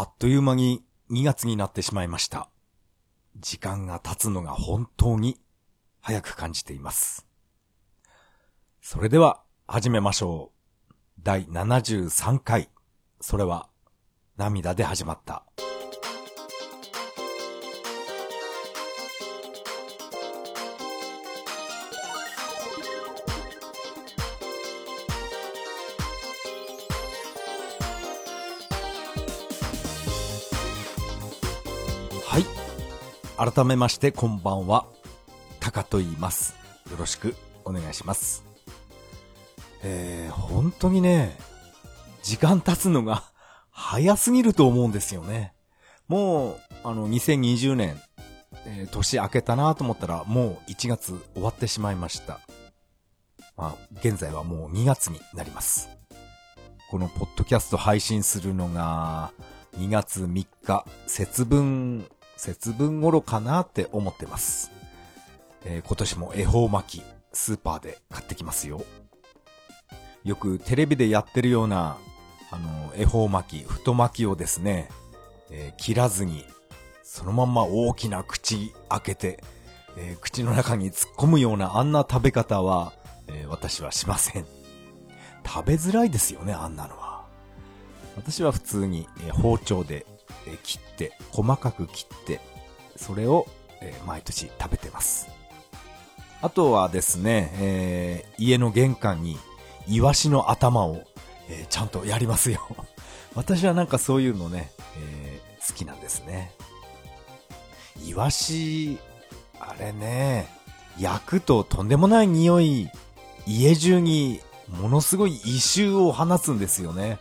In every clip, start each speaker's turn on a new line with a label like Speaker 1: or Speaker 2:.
Speaker 1: あっという間に2月になってしまいました。時間が経つのが本当に早く感じています。それでは始めましょう。第73回。それは涙で始まった。改めましてこんばんは。タカと言います。よろしくお願いします。えー、本当にね、時間経つのが 早すぎると思うんですよね。もう、あの、2020年、えー年明けたなと思ったら、もう1月終わってしまいました。まあ、現在はもう2月になります。このポッドキャスト配信するのが、2月3日、節分、節分頃かなって思ってます。えー今年も恵方巻き、スーパーで買ってきますよ。よくテレビでやってるような、あの、恵方巻き、太巻きをですね、えー切らずに、そのまんま大きな口開けて、えー口の中に突っ込むようなあんな食べ方は、えー私はしません。食べづらいですよね、あんなのは。私は普通に、え包丁で、え切って、細かく切って、それを、え毎年食べてます。あとはですね、えー家の玄関に、イワシの頭を、えーちゃんとやりますよ。私はなんかそういうのね、えー好きなんですね。イワシ、あれね、焼くととんでもない匂い、家中にものすごい異臭を放つんですよね。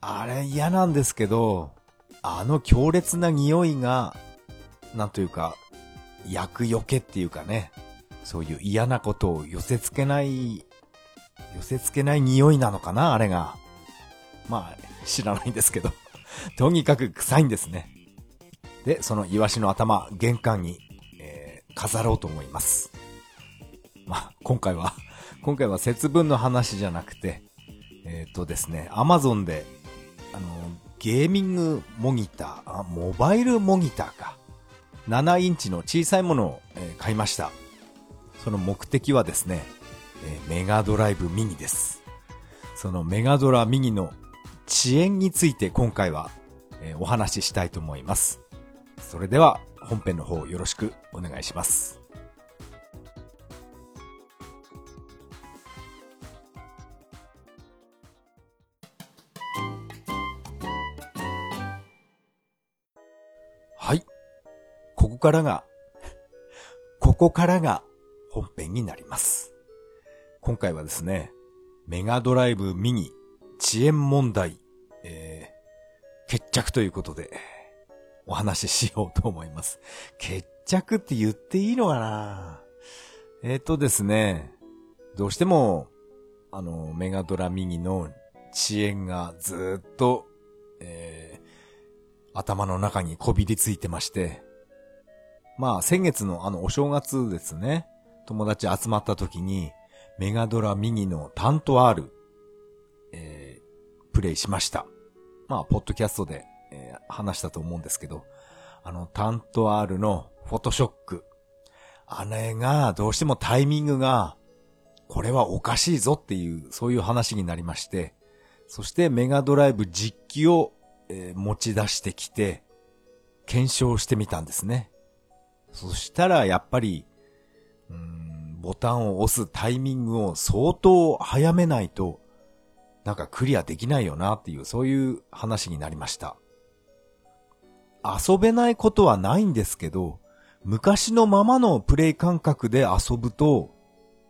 Speaker 1: あれ嫌なんですけど、あの強烈な匂いが、なんというか、薬よけっていうかね、そういう嫌なことを寄せ付けない、寄せ付けない匂いなのかな、あれが。まあ、知らないんですけど。とにかく臭いんですね。で、そのイワシの頭、玄関に、えー飾ろうと思います。まあ、今回は、今回は節分の話じゃなくて、えっ、とですね、アマゾンで、あの、ゲーミングモニター、あ、モバイルモニターか。7インチの小さいものを、え買いました。その目的はですね、えメガドライブミニです。そのメガドラミニの遅延について今回は、えお話ししたいと思います。それでは本編の方よろしくお願いします。からが、ここからが本編になります。今回はですね、メガドライブミニ遅延問題、えー、決着ということで、お話ししようと思います。決着って言っていいのかな？えっ、とですね、どうしても、あの、メガドラミニの遅延がずっと、えー頭の中にこびりついてまして、まあ先月のあのお正月ですね、友達集まった時に、メガドラミニのタント R、えープレイしました。まあ、ポッドキャストで、えー話したと思うんですけど、あの、タント R のフォトショック。あれが、どうしてもタイミングが、これはおかしいぞっていう、そういう話になりまして、そしてメガドライブ実機を、えー持ち出してきて、検証してみたんですね。そしたら、やっぱり、うんボタンを押すタイミングを相当早めないと、なんかクリアできないよなっていう、そういう話になりました。遊べないことはないんですけど、昔のままのプレイ感覚で遊ぶと、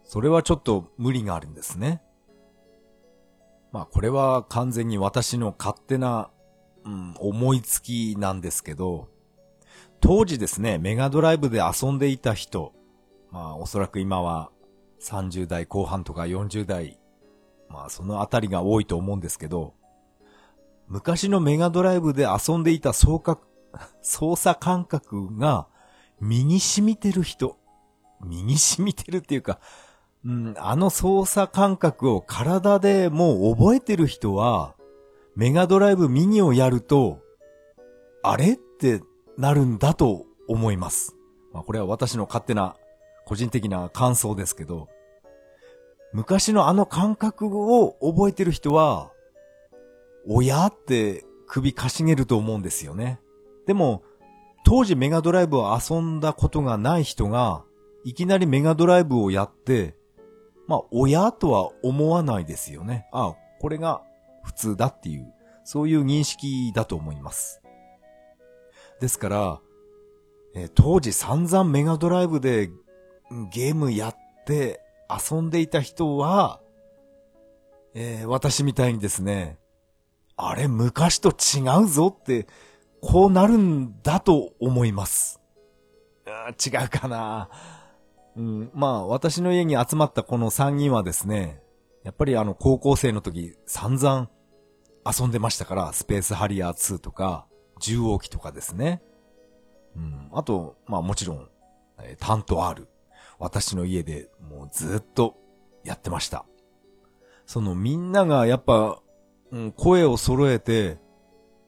Speaker 1: それはちょっと無理があるんですね。まあこれは完全に私の勝手な、うん、思いつきなんですけど、当時ですね、メガドライブで遊んでいた人、まあおそらく今は30代後半とか40代、まあそのあたりが多いと思うんですけど、昔のメガドライブで遊んでいた操作、操作感覚が身に染みてる人、身に染みてるっていうか、うん、あの操作感覚を体でもう覚えてる人は、メガドライブミニをやると、あれってなるんだと思います。まあ、これは私の勝手な個人的な感想ですけど、昔のあの感覚を覚えてる人は、親って首かしげると思うんですよね。でも、当時メガドライブを遊んだことがない人が、いきなりメガドライブをやって、まあ、親とは思わないですよね。ああ、これが普通だっていう、そういう認識だと思います。ですから、えー、当時散々メガドライブでゲームやって遊んでいた人は、えー、私みたいにですね、あれ昔と違うぞって、こうなるんだと思います。違うかなうん、まあ、私の家に集まったこの3人はですね、やっぱりあの、高校生の時、散々遊んでましたから、スペースハリアー2とか、重王機とかですね。うん、あと、まあもちろん、えー、タント R。私の家でもうずっとやってました。そのみんながやっぱ、うん、声を揃えて、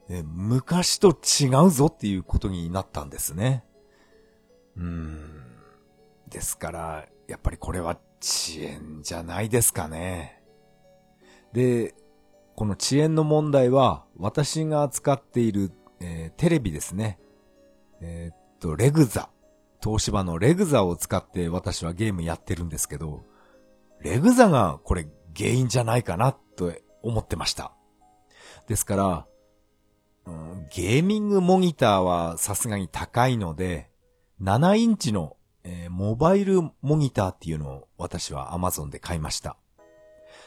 Speaker 1: え昔と違うぞっていうことになったんですね。うーん。ですから、やっぱりこれは遅延じゃないですかね。で、この遅延の問題は、私が使っている、えー、テレビですね。えー、っと、レグザ。東芝のレグザを使って私はゲームやってるんですけど、レグザがこれ原因じゃないかなと思ってました。ですから、うん、ゲーミングモニターはさすがに高いので、7インチの、えー、モバイルモニターっていうのを私は Amazon で買いました。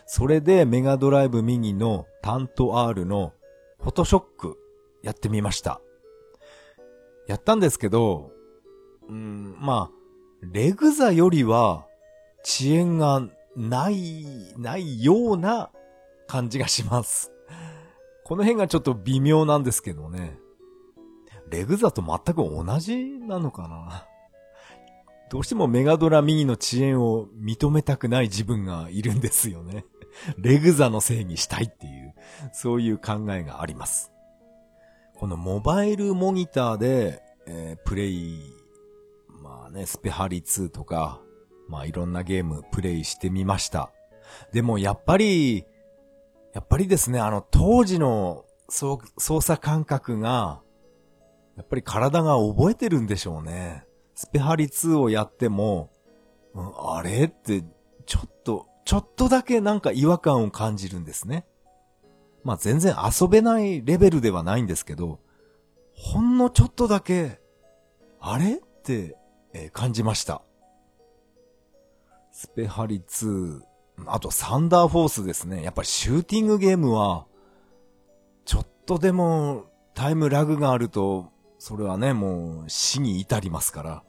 Speaker 1: それでメガドライブミニのタント R のフォトショックやってみました。やったんですけど、うん、まあ、レグザよりは遅延がない、ないような感じがします。この辺がちょっと微妙なんですけどね。レグザと全く同じなのかなどうしてもメガドラミニの遅延を認めたくない自分がいるんですよね。レグザのせいにしたいっていう、そういう考えがあります。このモバイルモニターで、えー、プレイ、まあね、スペハリ2とか、まあいろんなゲームプレイしてみました。でもやっぱり、やっぱりですね、あの当時の操作感覚が、やっぱり体が覚えてるんでしょうね。スペハリ2をやっても、うん、あれって、ちょっと、ちょっとだけなんか違和感を感じるんですね。まあ全然遊べないレベルではないんですけど、ほんのちょっとだけ、あれって、えー、感じました。スペハリ2、あとサンダーフォースですね。やっぱりシューティングゲームは、ちょっとでもタイムラグがあると、それはね、もう死に至りますから。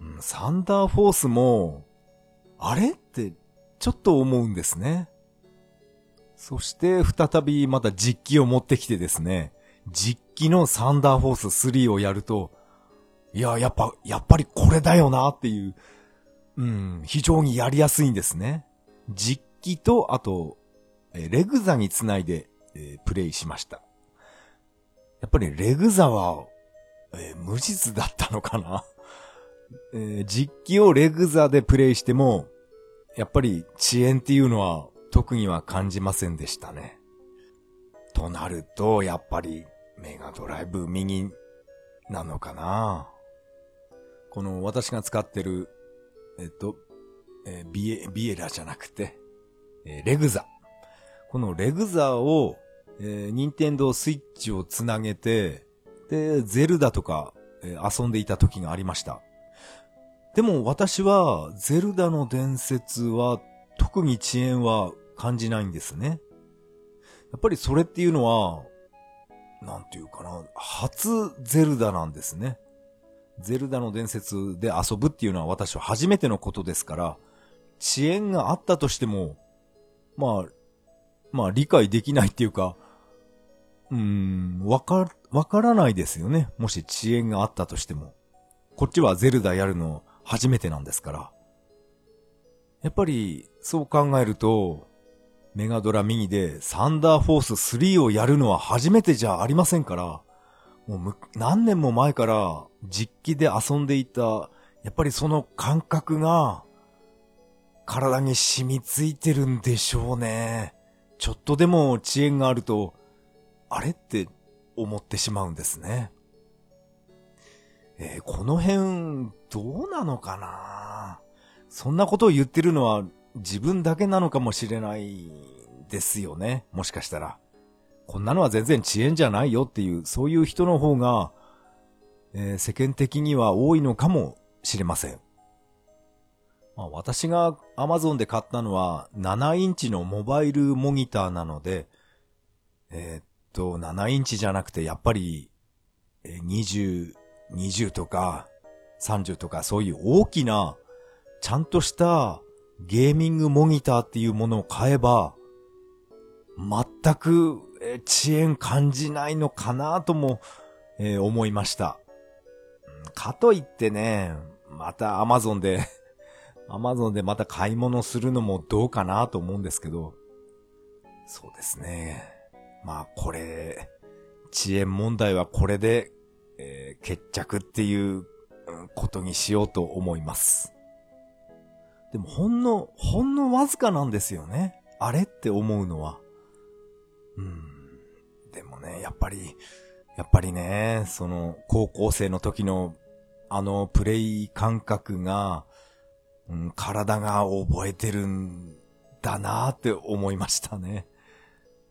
Speaker 1: うん、サンダーフォースも、あれってちょっと思うんですね。そして再びまた実機を持ってきてですね、実機のサンダーフォース3をやると、いや、やっぱ、やっぱりこれだよなっていう、うん、非常にやりやすいんですね。実機と、あと、レグザにつないで、えー、プレイしました。やっぱりレグザは、えー、無実だったのかな、えー、実機をレグザでプレイしても、やっぱり遅延っていうのは特には感じませんでしたね。となると、やっぱりメガドライブ右なのかなこの私が使ってる、えっと、えー、ビエ、ビエラじゃなくて、えー、レグザ。このレグザを、えー、ニンテンドースイッチをつなげて、で、ゼルダとか、えー、遊んでいた時がありました。でも私は、ゼルダの伝説は、特に遅延は感じないんですね。やっぱりそれっていうのは、なんていうかな、初ゼルダなんですね。ゼルダの伝説で遊ぶっていうのは私は初めてのことですから、遅延があったとしても、まあ、まあ理解できないっていうか、うーん、わか、わからないですよね。もし遅延があったとしても。こっちはゼルダやるの初めてなんですから。やっぱり、そう考えると、メガドラミニでサンダーフォース3をやるのは初めてじゃありませんから、もう何年も前から実機で遊んでいた、やっぱりその感覚が体に染みついてるんでしょうね。ちょっとでも遅延があると、あれって思ってしまうんですね。えー、この辺、どうなのかな？そんなことを言ってるのは自分だけなのかもしれないですよね。もしかしたら。こんなのは全然遅延じゃないよっていう、そういう人の方が、えー、世間的には多いのかもしれません。まあ、私が Amazon で買ったのは7インチのモバイルモニターなので、えー、っと、7インチじゃなくてやっぱり、20、20とか30とかそういう大きな、ちゃんとしたゲーミングモニターっていうものを買えば、全く遅延感じないのかなとも、えー、思いました。かといってね、またアマゾンでアマゾンでまた買い物するのもどうかなと思うんですけど、そうですね。まあこれ、遅延問題はこれで、えー、決着っていうことにしようと思います。でもほんの、ほんのわずかなんですよね。あれって思うのは。うん。でもね、やっぱり、やっぱりね、その、高校生の時の、あの、プレイ感覚が、うん、体が覚えてるんだなーって思いましたね。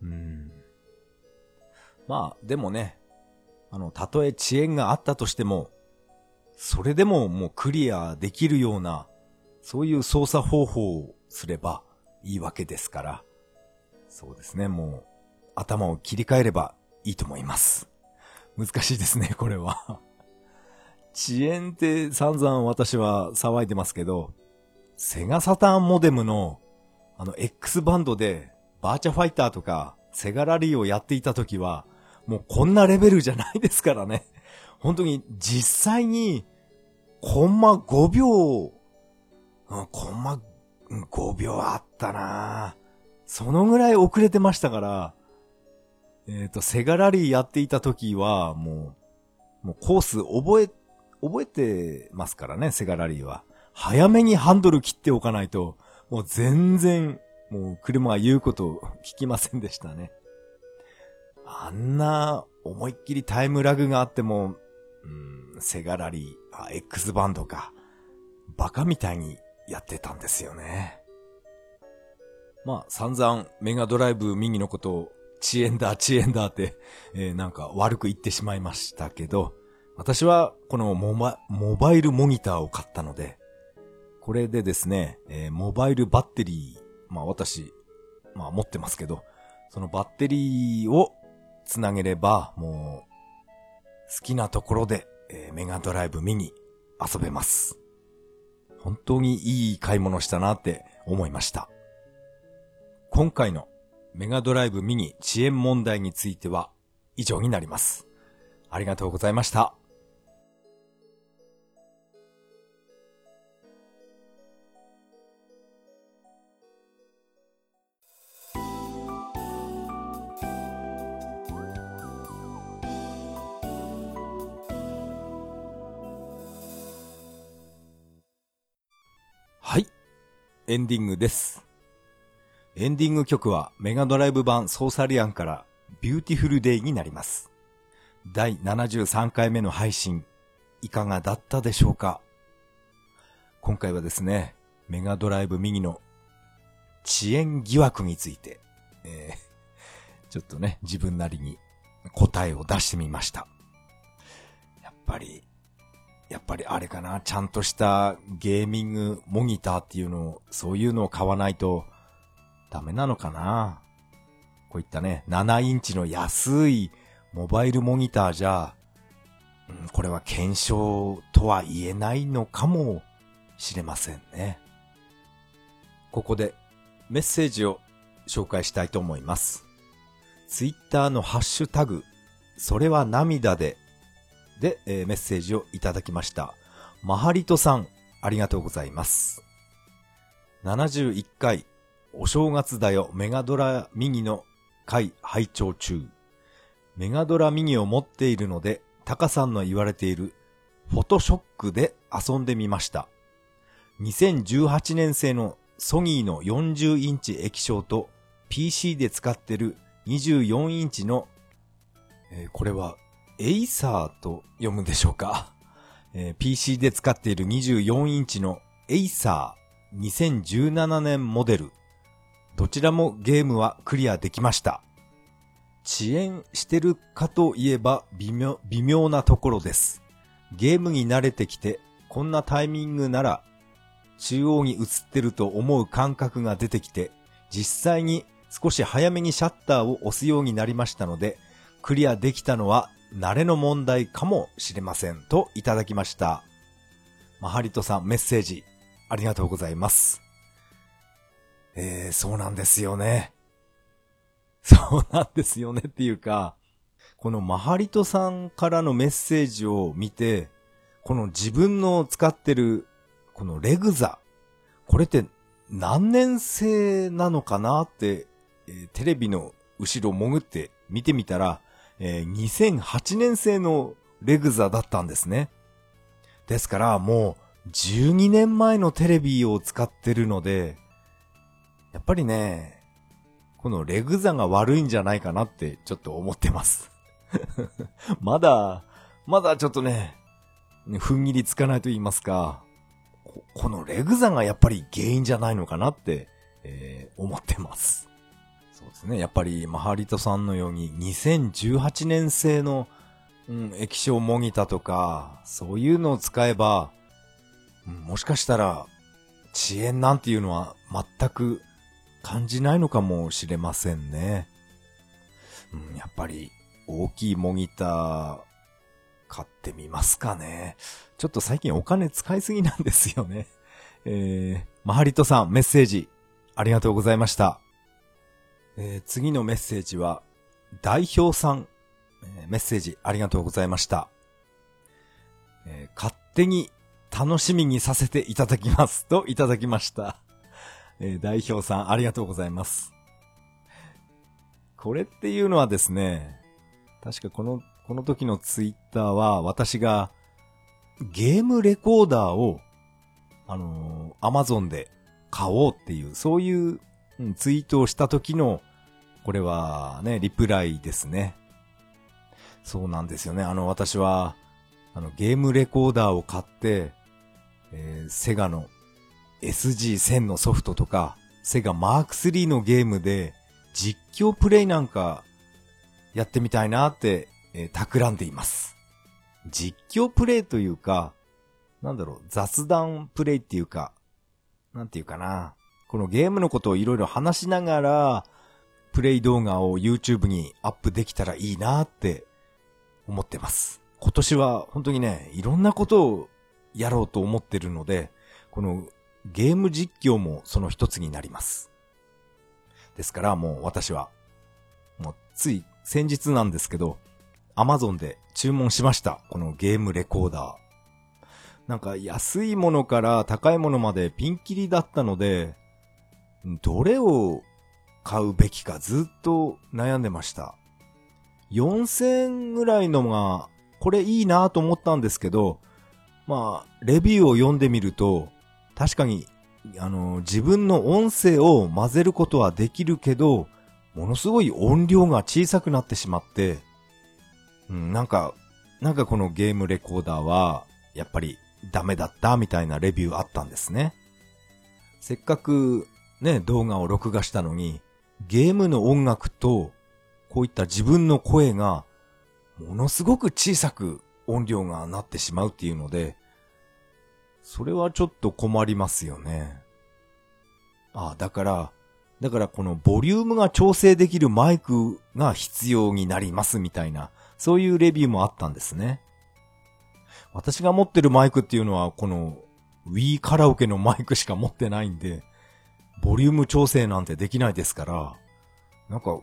Speaker 1: うん。まあ、でもね、あの、たとえ遅延があったとしても、それでももうクリアできるような、そういう操作方法をすればいいわけですから、そうですね、もう、頭を切り替えればいいと思います。難しいですね、これは。遅延って散々私は騒いでますけど、セガサターンモデムのあの X バンドでバーチャファイターとかセガラリーをやっていた時は、もうこんなレベルじゃないですからね。本当に実際にコンマ5秒、うん、コンマ5秒あったなそのぐらい遅れてましたから、えっ、ー、と、セガラリーやっていた時は、もう、もうコース覚え、覚えてますからね、セガラリーは。早めにハンドル切っておかないと、もう全然、もう車が言うことを聞きませんでしたね。あんな思いっきりタイムラグがあっても、うん、セガラリー、あ、X バンドか、バカみたいにやってたんですよね。まあ、散々メガドライブミニのことを遅延だ、遅延だって、えー、なんか悪く言ってしまいましたけど、私はこのモバモバイルモニターを買ったので、これでですね、えー、モバイルバッテリー、まあ私、まあ持ってますけど、そのバッテリーをつなげれば、もう、好きなところで、えー、メガドライブミニ遊べます。本当にいい買い物したなって思いました。今回のメガドライブミニ遅延問題については以上になります。ありがとうございました。エンディングです。エンディング曲はメガドライブ版ソーサリアンからビューティフルデイになります。第73回目の配信、いかがだったでしょうか？今回はですね、メガドライブミニの遅延疑惑について、えー、ちょっとね、自分なりに答えを出してみました。やっぱり、やっぱりあれかな、ちゃんとしたゲーミングモニターっていうのを、そういうのを買わないと、ダメなのかなこういったね、7インチの安いモバイルモニターじゃ、うん、これは検証とは言えないのかもしれませんね。ここでメッセージを紹介したいと思います。ツイッターのハッシュタグ、それは涙で、で、えー、メッセージをいただきました。マハリトさん、ありがとうございます。71回お正月だよメガドラミニの回拝聴中。メガドラミニを持っているので、タカさんの言われているフォトショックで遊んでみました。2018年製のソニーの40インチ液晶と PC で使ってる24インチの、えーこれはエイサーと読むでしょうか、えー PC で使っている24インチのエイサー2017年モデル。どちらもゲームはクリアできました。遅延してるかといえば微妙、微妙なところです。ゲームに慣れてきて、こんなタイミングなら、中央に映ってると思う感覚が出てきて、実際に少し早めにシャッターを押すようになりましたので、クリアできたのは慣れの問題かもしれませんといただきました。マハリトさんメッセージありがとうございます。えー、そうなんですよね。そうなんですよねっていうか、このマハリトさんからのメッセージを見て、この自分の使ってる、このレグザ、これって何年生なのかなって、えーテレビの後ろ潜って見てみたら、え2008年製のレグザだったんですね。ですからもう12年前のテレビを使ってるので、やっぱりね、このレグザが悪いんじゃないかなってちょっと思ってます。まだ、まだちょっとね、踏ん切りつかないと言いますか、ここのレグザがやっぱり原因じゃないのかなって、えー思ってます。ですね。やっぱりマハリトさんのように2018年製の、うん、液晶モニターとか、そういうのを使えば、うんもしかしたら遅延なんていうのは全く感じないのかもしれませんね。うん、やっぱり大きいモニター買ってみますかね。ちょっと最近お金使いすぎなんですよね。えー、マハリトさんメッセージありがとうございました。えー次のメッセージは代表さん、えーメッセージありがとうございました。えー勝手に楽しみにさせていただきますといただきました。え代表さんありがとうございます。これっていうのはですね、確かこの、この時のツイッターは私がゲームレコーダーをあのー、アマゾンで買おうっていう、そういう、うんツイートをした時の、これはね、リプライですね。そうなんですよね。あの、私は、あの、ゲームレコーダーを買って、えーセガの SG1000 のソフトとか、セガマーク3のゲームで、実況プレイなんか、やってみたいなって、えー企んでいます。実況プレイというか、なんだろう、雑談プレイっていうか、なんていうかな。このゲームのことをいろいろ話しながら、プレイ動画を YouTube にアップできたらいいなって思ってます。今年は本当にね、いろんなことをやろうと思ってるので、このゲーム実況もその一つになります。ですからもう私は、もうつい先日なんですけど、Amazon で注文しました。このゲームレコーダー。なんか安いものから高いものまでピンキリだったので、どれを買うべきかずっと悩んでました。4000円ぐらいのが、これいいなと思ったんですけど、まあ、レビューを読んでみると、確かに、あの、自分の音声を混ぜることはできるけど、ものすごい音量が小さくなってしまって、うん、なんか、なんかこのゲームレコーダーは、やっぱりダメだったみたいなレビューあったんですね。せっかくね、動画を録画したのに、ゲームの音楽と、こういった自分の声が、ものすごく小さく音量がなってしまうっていうので、それはちょっと困りますよね。ああ、だから、だからこのボリュームが調整できるマイクが必要になりますみたいな、そういうレビューもあったんですね。私が持ってるマイクっていうのは、この Wii カラオケのマイクしか持ってないんで、ボリューム調整なんてできないですから、なんか、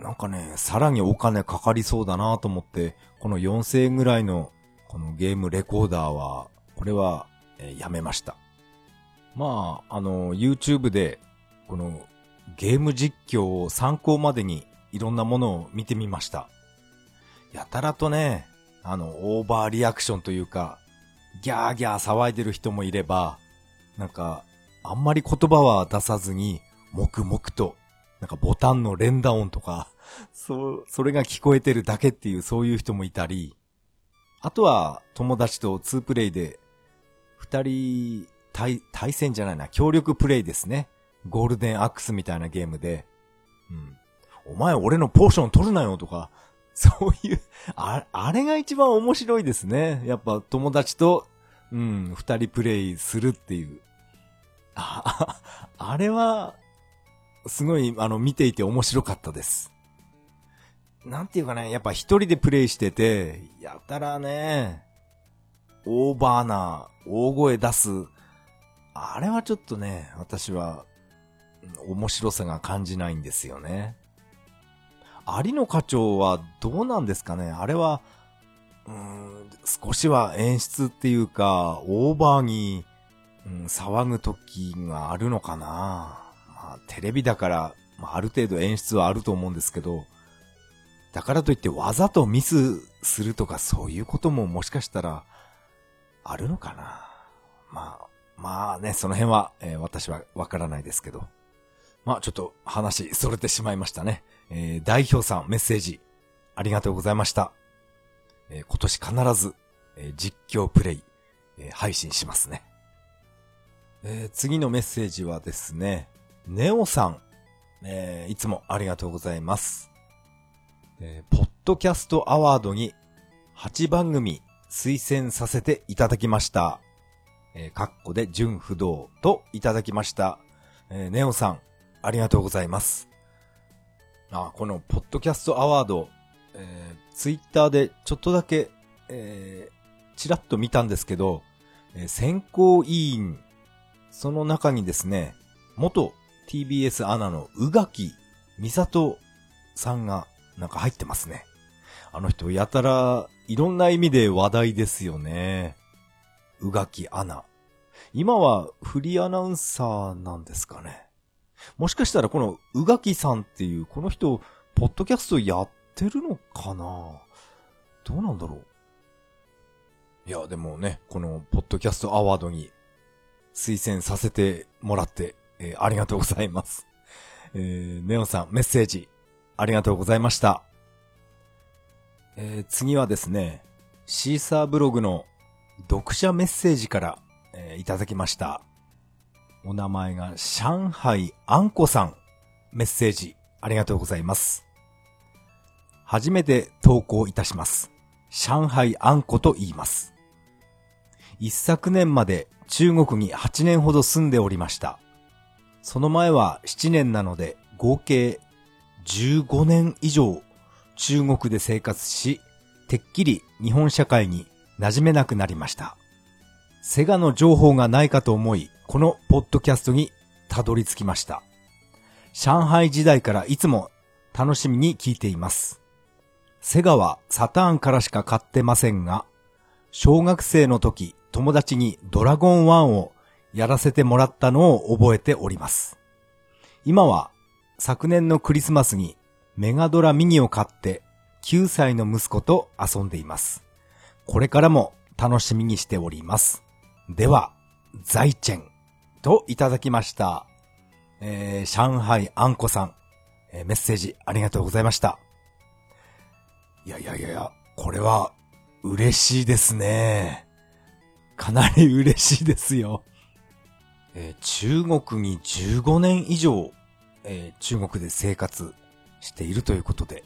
Speaker 1: なんかね、さらにお金かかりそうだなと思って、この4000円ぐらいのこのゲームレコーダーは、これは、えーやめました。まあ、あの、YouTube で、このゲーム実況を参考までにいろんなものを見てみました。やたらとね、あの、オーバーリアクションというか、ギャーギャー騒いでる人もいれば、なんか、あんまり言葉は出さずに、黙々と、なんかボタンの連打音とか、そう、それが聞こえてるだけっていうそういう人もいたり、あとは友達と2プレイで、二人対、対戦じゃないな、協力プレイですね。ゴールデンアックスみたいなゲームで、うん。お前俺のポーション取るなよとか、そういう、あ、あれが一番面白いですね。やっぱ友達と、うん、二人プレイするっていう。あ、あれは、すごい、あの、見ていて面白かったです。なんていうかね、やっぱ一人でプレイしてて、やったらね、オーバーな、大声出す、あれはちょっとね、私は、面白さが感じないんですよね。有野課長はどうなんですかねあれは、うん、少しは演出っていうか、オーバーに、うん、騒ぐ時があるのかなまあ、テレビだから、まあ、ある程度演出はあると思うんですけど、だからといってわざとミスするとかそういうことももしかしたら、あるのかなまあ、まあね、その辺は、えー、私はわからないですけど。まあちょっと話、それてしまいましたね。えー、代表さんメッセージ、ありがとうございました。えー、今年必ず、えー、実況プレイ、えー、配信しますね。えー、次のメッセージはですね、ネオさん、えー、いつもありがとうございます。えー、ポッドキャストアワードに8番組推薦させていただきました。えー、カッコで純不動といただきました。えー、ネオさん、ありがとうございます。あ、このポッドキャストアワード、えー、ツイッターでちょっとだけ、えー、ちらっと見たんですけど、えー、選考委員、その中にですね、元 TBS アナの宇垣美里さんがなんか入ってますね。あの人やたらいろんな意味で話題ですよね。宇垣アナ。今はフリーアナウンサーなんですかね。もしかしたらこの宇垣さんっていうこの人、ポッドキャストやってるのかなどうなんだろういや、でもね、このポッドキャストアワードに推薦させてもらって、えー、ありがとうございます。えー、ネオンさんメッセージありがとうございました。えー、次はですね、シーサーブログの読者メッセージから、えー、いただきました。お名前が上海あんこさん。メッセージありがとうございます。初めて投稿いたします。上海あんこと言います。一昨年まで中国に8年ほど住んでおりました。その前は7年なので合計15年以上中国で生活し、てっきり日本社会に馴染めなくなりました。セガの情報がないかと思い、このポッドキャストにたどり着きました。上海時代からいつも楽しみに聞いています。セガはサターンからしか買ってませんが、小学生の時友達にドラゴン1をやらせてもらったのを覚えております。今は昨年のクリスマスにメガドラミニを買って9歳の息子と遊んでいます。これからも楽しみにしております。では、財チェンといただきました。えー、上海あんこさん、えー、メッセージありがとうございました。いやいやいやいや、これは嬉しいですね。かなり嬉しいですよ。えー、中国に15年以上、えー、中国で生活しているということで、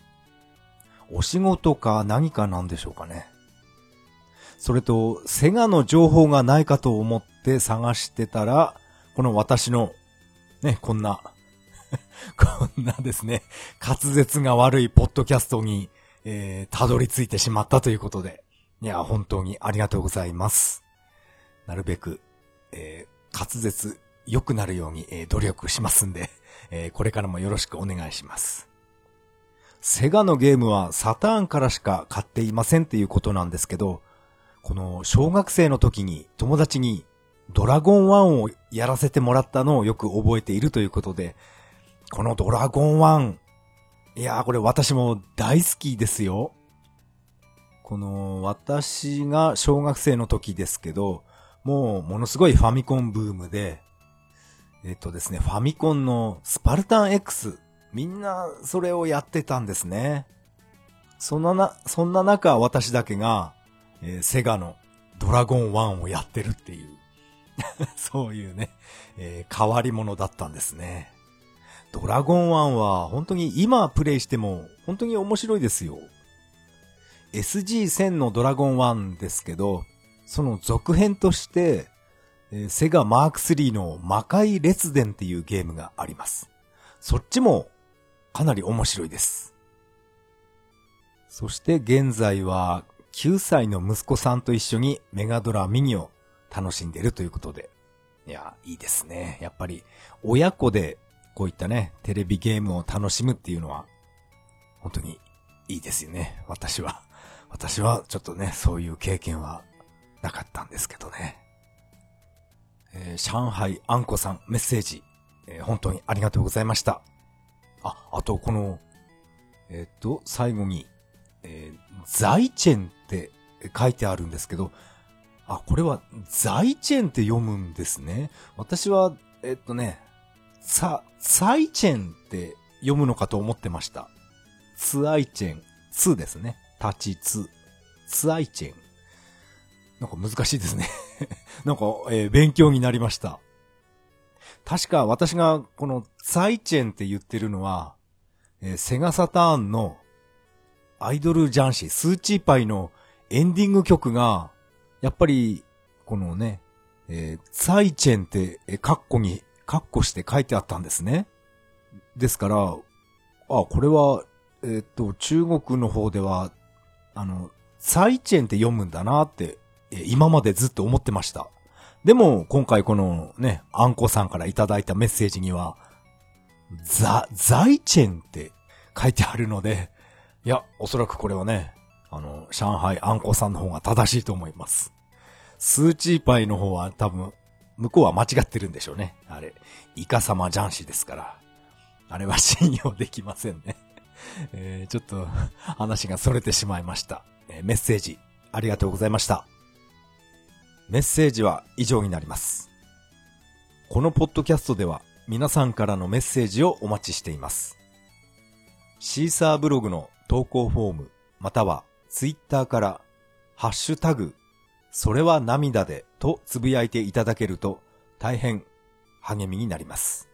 Speaker 1: お仕事か何かなんでしょうかね。それと、セガの情報がないかと思って探してたら、この私の、ね、こんな こんなですね、滑舌が悪いポッドキャストに、えー、たどり着いてしまったということで、いや、本当にありがとうございます。なるべく、えー、滑舌良くなるように、えー、努力しますんで、えー、これからもよろしくお願いします。セガのゲームはサターンからしか買っていませんっていうことなんですけど、この小学生の時に友達にドラゴン1をやらせてもらったのをよく覚えているということで、このドラゴン1、いやーこれ私も大好きですよ。この私が小学生の時ですけど、もうものすごいファミコンブームで、えっとですね、ファミコンのスパルタン X、みんなそれをやってたんですね。そんなな、そんな中私だけが、えー、セガのドラゴン1をやってるっていう、そういうね、えー、変わり者だったんですね。ドラゴン1は本当に今プレイしても本当に面白いですよ。SG1000 のドラゴン1ですけど、その続編として、えー、セガマーク3の魔界列伝っていうゲームがあります。そっちもかなり面白いです。そして現在は9歳の息子さんと一緒にメガドラミニを楽しんでるということで。いや、いいですね。やっぱり親子でこういったね、テレビゲームを楽しむっていうのは、本当にいいですよね。私は。私はちょっとね、そういう経験はなかったんですけどね。えー、上海あんこさんメッセージ、えー、本当にありがとうございました。あ、あとこの、えっ、と、最後に、えー、ザイチェンって書いてあるんですけど、あ、これはザイチェンって読むんですね。私は、えっとね、さ、サイチェンって読むのかと思ってました。ツアイチェン、ツですね。立ちツ、ツアイチェン。なんか難しいですね なんか、えー、勉強になりました。確か私がこのツアイチェンって言ってるのは、えー、セガサターンのアイドルジャンシー、スーチーパイのエンディング曲が、やっぱり、このね、えー、ツァイチェンって、えー、カッコにカッコして書いてあったんですね。ですから、あ、これは、えっと、中国の方では、あの、サイチェンって読むんだなって、今までずっと思ってました。でも、今回このね、あんこさんからいただいたメッセージには、ザ、ザイチェンって書いてあるので、いや、おそらくこれはね、あの、上海あんこさんの方が正しいと思います。スーチーパイの方は多分、向こうは間違ってるんでしょうね。あれ、イカ様ジャンシですから。あれは信用できませんね。えー、ちょっと話が逸れてしまいました、えー、メッセージありがとうございました。メッセージは以上になります。このポッドキャストでは皆さんからのメッセージをお待ちしています。シーサーブログの投稿フォームまたはツイッターからハッシュタグそれは涙でとつぶやいていただけると大変励みになります。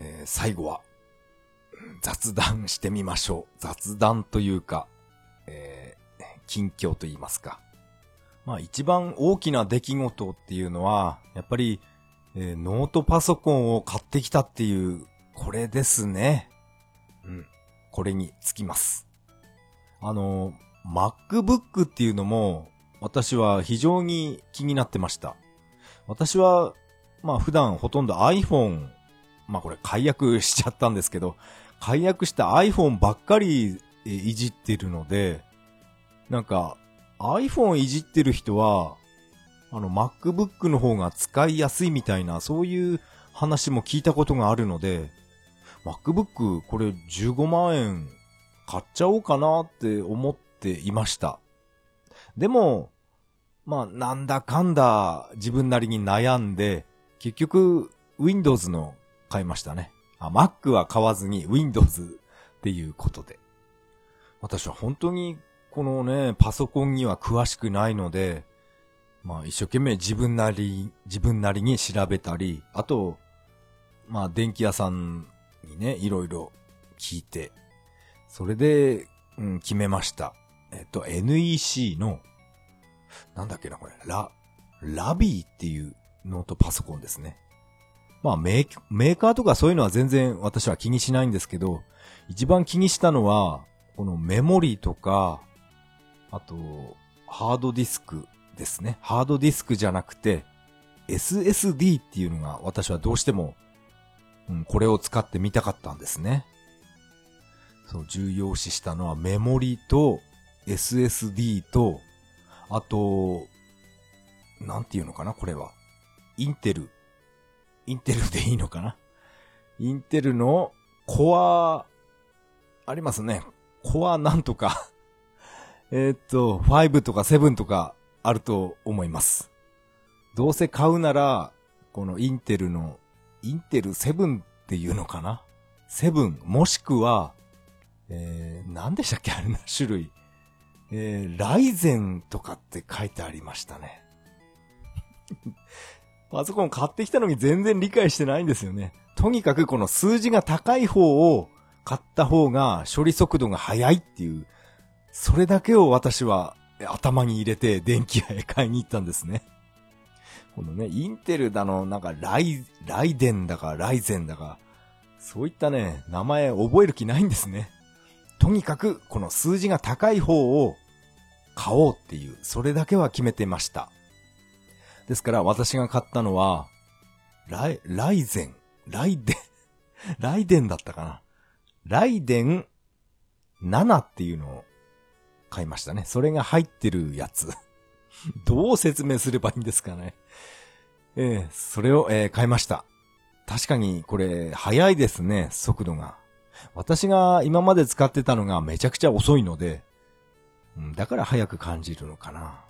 Speaker 1: えー、最後は雑談してみましょう。雑談というか、えー、近況と言いますか。まあ一番大きな出来事っていうのは、やっぱり、えー、ノートパソコンを買ってきたっていう、これですね。うん。これにつきます。あの、MacBook っていうのも、私は非常に気になってました。私は、まあ普段ほとんど iPhone、まあこれ解約しちゃったんですけど、解約した iPhone ばっかりいじってるので、なんか iPhone いじってる人は、あの MacBook の方が使いやすいみたいな、そういう話も聞いたことがあるので、MacBook これ15万円買っちゃおうかなって思っていました。でも、まあ、なんだかんだ自分なりに悩んで、結局、Windows の買いましたね。あ、Mac は買わずに Windows っていうことで。私は本当にこのね、パソコンには詳しくないので、まあ一生懸命自分なり、自分なりに調べたり、あと、まあ電気屋さんにね、いろいろ聞いて、それで、うん、決めました。えっと、NEC の、なんだっけな、これ、ラ、ラビーっていうノートパソコンですね。まあメーメーカーとかそういうのは全然私は気にしないんですけど、一番気にしたのは、このメモリーとか、あと、ハードディスクですね。ハードディスクじゃなくて、SSD っていうのが私はどうしても、うん、これを使ってみたかったんですね。そう、重要視したのはメモリと SSD と、あと、なんていうのかな、これは。インテル。インテルでいいのかなインテルのコア、ありますね。コアなんとかえーっと、5とか7とかあると思います。どうせ買うなら、このインテルの、インテル7っていうのかな ?7 もしくは、えー、何でしたっけ？あれの種類。えー、ライゼンとかって書いてありましたね。パソコン買ってきたのに全然理解してないんですよね。とにかくこの数字が高い方を買った方が処理速度が速いっていう、それだけを私は頭に入れて電気屋へ買いに行ったんですね。このね、インテルだの、なんかライ、ライデンだかライゼンだか、そういったね、名前覚える気ないんですね。とにかく、この数字が高い方を買おうっていう、それだけは決めてました。ですから私が買ったのは、ライ、ライゼン、ライデン、ライデンだったかな。ライデン7っていうのを買いましたね。それが入ってるやつ。どう説明すればいいんですかね。ええそれを、えー買いました。確かにこれ、早いですね、速度が。私が今まで使ってたのがめちゃくちゃ遅いので、だから早く感じるのかな。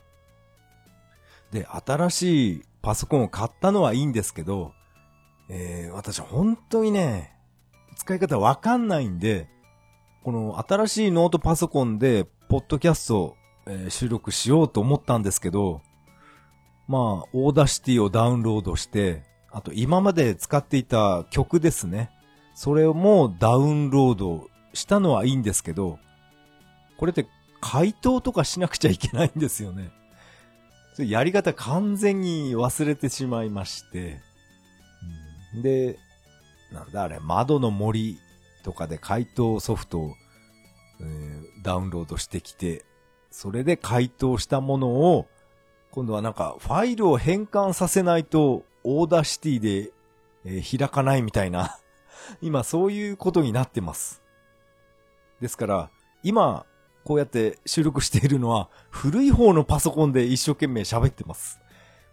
Speaker 1: で、新しいパソコンを買ったのはいいんですけど、えー私本当にね、使い方わかんないんで、この新しいノートパソコンで、ポッドキャストを、えー収録しようと思ったんですけど、まあ、 Audacity をダウンロードして、あと今まで使っていた曲ですね。それもダウンロードしたのはいいんですけど、これって回答とかしなくちゃいけないんですよね。やり方完全に忘れてしまいまして。で、なんだあれ、窓の森とかで回答ソフトを、えーダウンロードしてきて、それで回答したものを、今度はなんかファイルを変換させないと Audacity で、えー開かないみたいな、今そういうことになってます。ですから、今、こうやって収録しているのは古い方のパソコンで一生懸命喋ってます。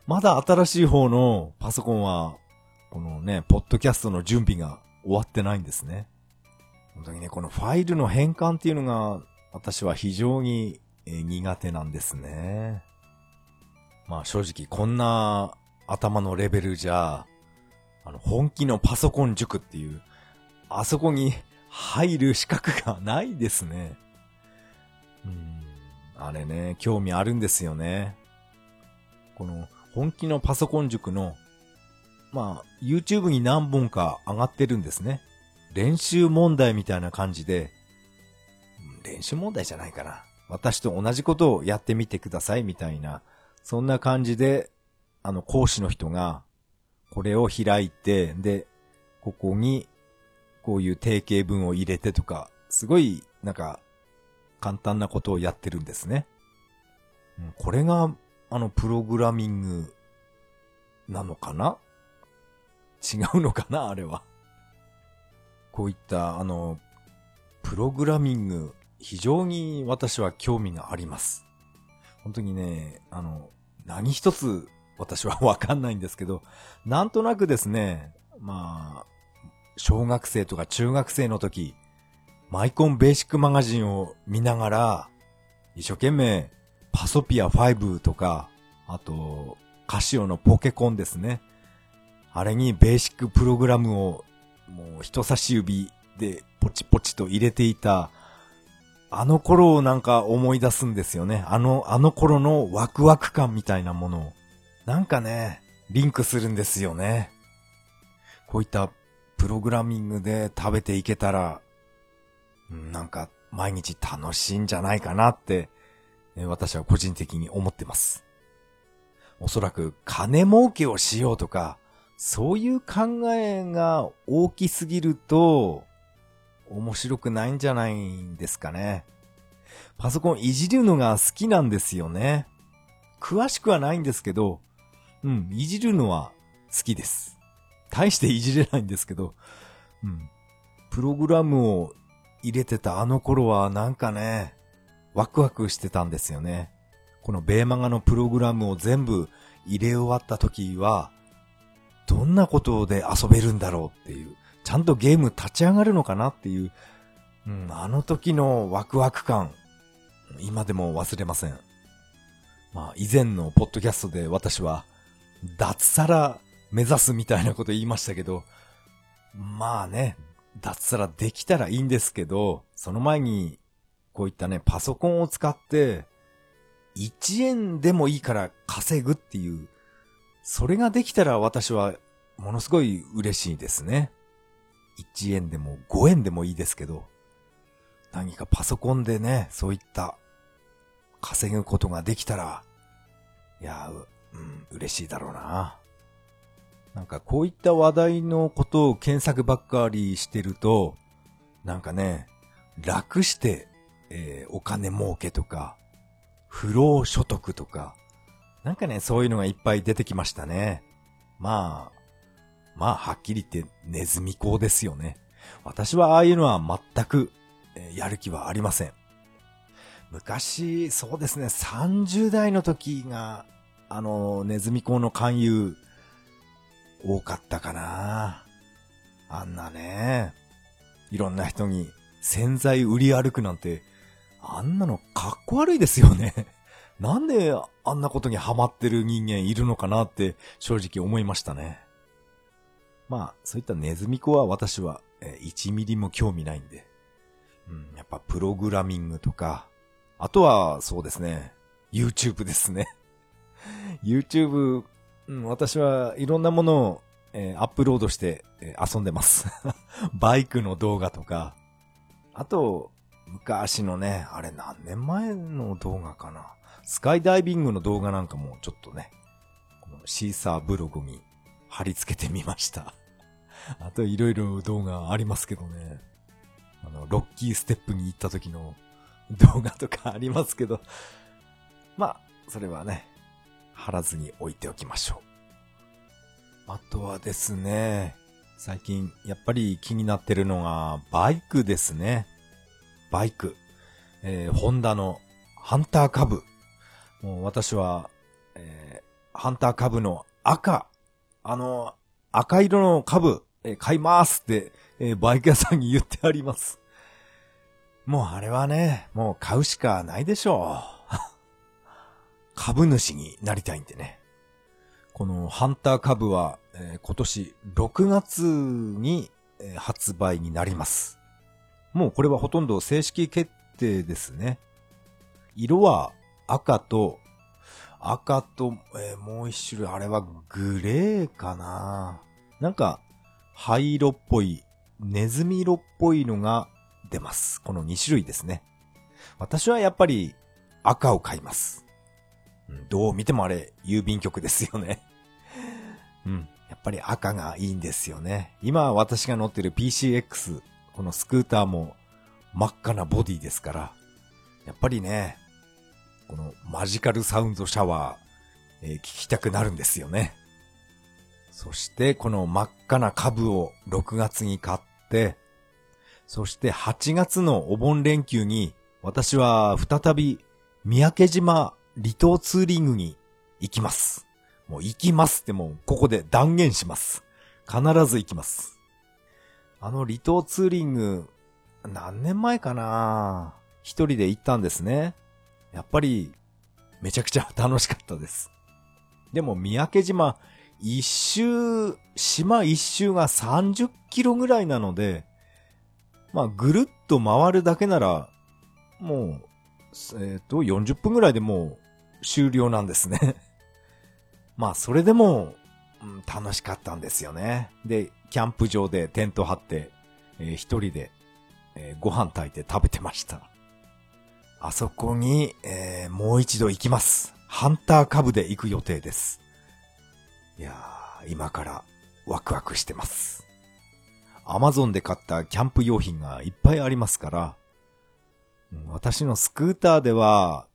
Speaker 1: まだ新しい方のパソコンは、このね、ポッドキャストの準備が終わってないんですね。本当にね、このファイルの変換っていうのが、私は非常に苦手なんですね。まあ正直こんな頭のレベルじゃ、あの、本気のパソコン塾っていう、あそこに入る資格がないですね。うん、あれね、興味あるんですよね。この、本気のパソコン塾の、まあ、YouTube に何本か上がってるんですね。練習問題みたいな感じで、練習問題じゃないかな。私と同じことをやってみてくださいみたいな、そんな感じで、あの、講師の人が、これを開いて、で、ここに、こういう定型文を入れてとか、すごい、なんか、簡単なことをやってるんですね。これが、あの、プログラミング、なのかな？違うのかな？あれは。こういった、あの、プログラミング、非常に私は興味があります。本当にね、あの、何一つ私はわかんないんですけど、なんとなくですね、まあ、小学生とか中学生の時、マイコンベーシックマガジンを見ながら、一生懸命パソピア5とか、あと、カシオのポケコンですね。あれにベーシックプログラムをもう人差し指でポチポチと入れていた、あの頃をなんか思い出すんですよね。あの、あの頃のワクワク感みたいなものを。なんかね、リンクするんですよね。こういったプログラミングで食べていけたら、なんか毎日楽しいんじゃないかなって、私は個人的に思ってます。おそらく金儲けをしようとか、そういう考えが大きすぎると、面白くないんじゃないんですかね。パソコンいじるのが好きなんですよね。詳しくはないんですけど、うん、いじるのは好きです。大していじれないんですけど、うん。プログラムを入れてたあの頃はなんかね、ワクワクしてたんですよね。このベーマガのプログラムを全部入れ終わった時は、どんなことで遊べるんだろうっていう、ちゃんとゲーム立ち上がるのかなっていう、うん、あの時のワクワク感、今でも忘れません。まあ、以前のポッドキャストで私は、脱サラ目指すみたいなこと言いましたけど、まあね、脱サラできたらいいんですけど、その前に、こういったね、パソコンを使って、1円でもいいから稼ぐっていう、それができたら私はものすごい嬉しいですね。1円でも5円でもいいですけど、何かパソコンでね、そういった稼ぐことができたら、いや、うん、嬉しいだろうな。なんかこういった話題のことを検索ばっかりしてると、なんかね、楽して、えー、お金儲けとか、不労所得とか、なんかね、そういうのがいっぱい出てきましたね。まあ、まあ、はっきり言ってネズミ講ですよね。私はああいうのは全く、え、やる気はありません。昔、そうですね、30代の時が、あの、ネズミ講の勧誘、多かったかな。あんなね、いろんな人に洗剤売り歩くなんて、あんなのかっこ悪いですよね。なんであんなことにハマってる人間いるのかなって正直思いましたね。まあ、そういったネズミ子は私は1ミリも興味ないんで。うん、やっぱプログラミングとか、あとはそうですね、YouTube ですね。YouTube うん、私はいろんなものを、えー、アップロードして、えー、遊んでます。バイクの動画とか、あと、昔のね、あれ何年前の動画かな。スカイダイビングの動画なんかもちょっとね、このシーサーブログに貼り付けてみました。あといろいろ動画ありますけどね。あの、ロッキーステップに行った時の動画とかありますけど、まあ、それはね、貼らずに置いておきましょう。あとはですね、最近やっぱり気になってるのがバイクですね。バイク。えー、ホンダのハンターカブ。もう私は、えー、ハンターカブの赤、あの、赤色の株、えー、買いますって、えー、バイク屋さんに言ってあります。もうあれはね、もう買うしかないでしょう。株主になりたいんでね。このハンター株は、えー、今年6月に、えー、発売になります。もうこれはほとんど正式決定ですね。色は赤と、赤と、えー、もう一種類、あれはグレーかななんか、灰色っぽい、ネズミ色っぽいのが出ます。この2種類ですね。私はやっぱり赤を買います。どう見てもあれ、郵便局ですよね。うん。やっぱり赤がいいんですよね。今私が乗ってる PCX、このスクーターも真っ赤なボディですから、やっぱりね、このマジカルサウンドシャワー、えー、聞きたくなるんですよね。そしてこの真っ赤な株を6月に買って、そして8月のお盆連休に私は再び三宅島離島ツーリングに行きます。もう行きますってもうここで断言します。必ず行きます。あの離島ツーリング、何年前かな？一人で行ったんですね。やっぱり、めちゃくちゃ楽しかったです。でも三宅島、一周、島一周が30キロぐらいなので、まあぐるっと回るだけなら、もう、えっ、ー、と、40分ぐらいでもう終了なんですね まあ、それでも、うん、楽しかったんですよね。で、キャンプ場でテント張って、えー、一人で、えー、ご飯炊いて食べてました。あそこに、えー、もう一度行きます。ハンター株で行く予定です。いやー、今からワクワクしてます。アマゾンで買ったキャンプ用品がいっぱいありますから、私のスクーターでは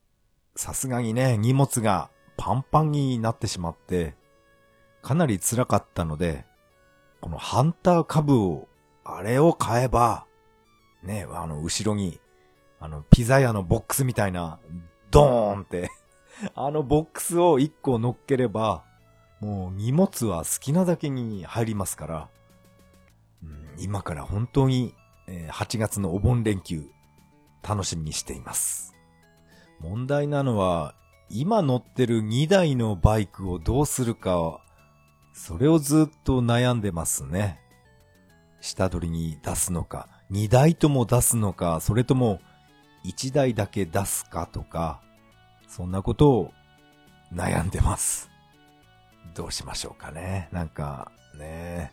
Speaker 1: さすがにね、荷物がパンパンになってしまって、かなり辛かったので、このハンター株を、あれを買えば、ね、あの、後ろに、あの、ピザ屋のボックスみたいな、ドーンって あのボックスを1個乗っければ、もう荷物は好きなだけに入りますから、うん、今から本当に、えー、8月のお盆連休、楽しみにしています。問題なのは、今乗ってる2台のバイクをどうするか、それをずっと悩んでますね。下取りに出すのか、2台とも出すのか、それとも1台だけ出すかとか、そんなことを悩んでます。どうしましょうかね。なんか、ね。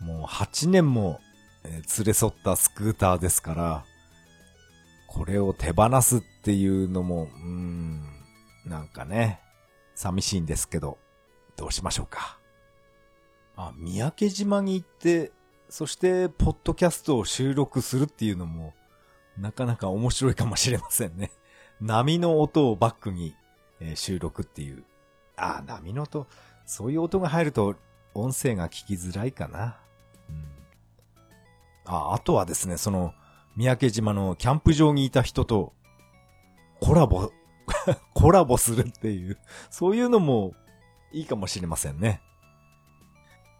Speaker 1: もう8年も、連れ添ったスクーターですから、これを手放すっていうのも、うーん、なんかね、寂しいんですけど、どうしましょうか。あ、三宅島に行って、そして、ポッドキャストを収録するっていうのも、なかなか面白いかもしれませんね。波の音をバックに、え、収録っていう。あ、波の音、そういう音が入ると、音声が聞きづらいかな。うん。あ、あとはですね、その、三宅島のキャンプ場にいた人と、コラボ、コラボするっていう、そういうのもいいかもしれませんね。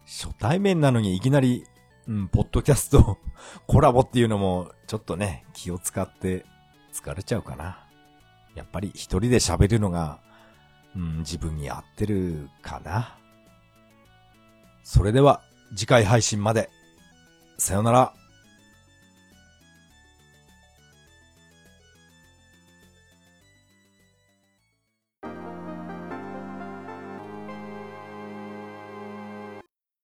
Speaker 1: 初対面なのにいきなり、うん、ポッドキャスト コラボっていうのも、ちょっとね、気を使って疲れちゃうかな。やっぱり一人で喋るのが、うん、自分に合ってるかな。それでは、次回配信まで。さよなら。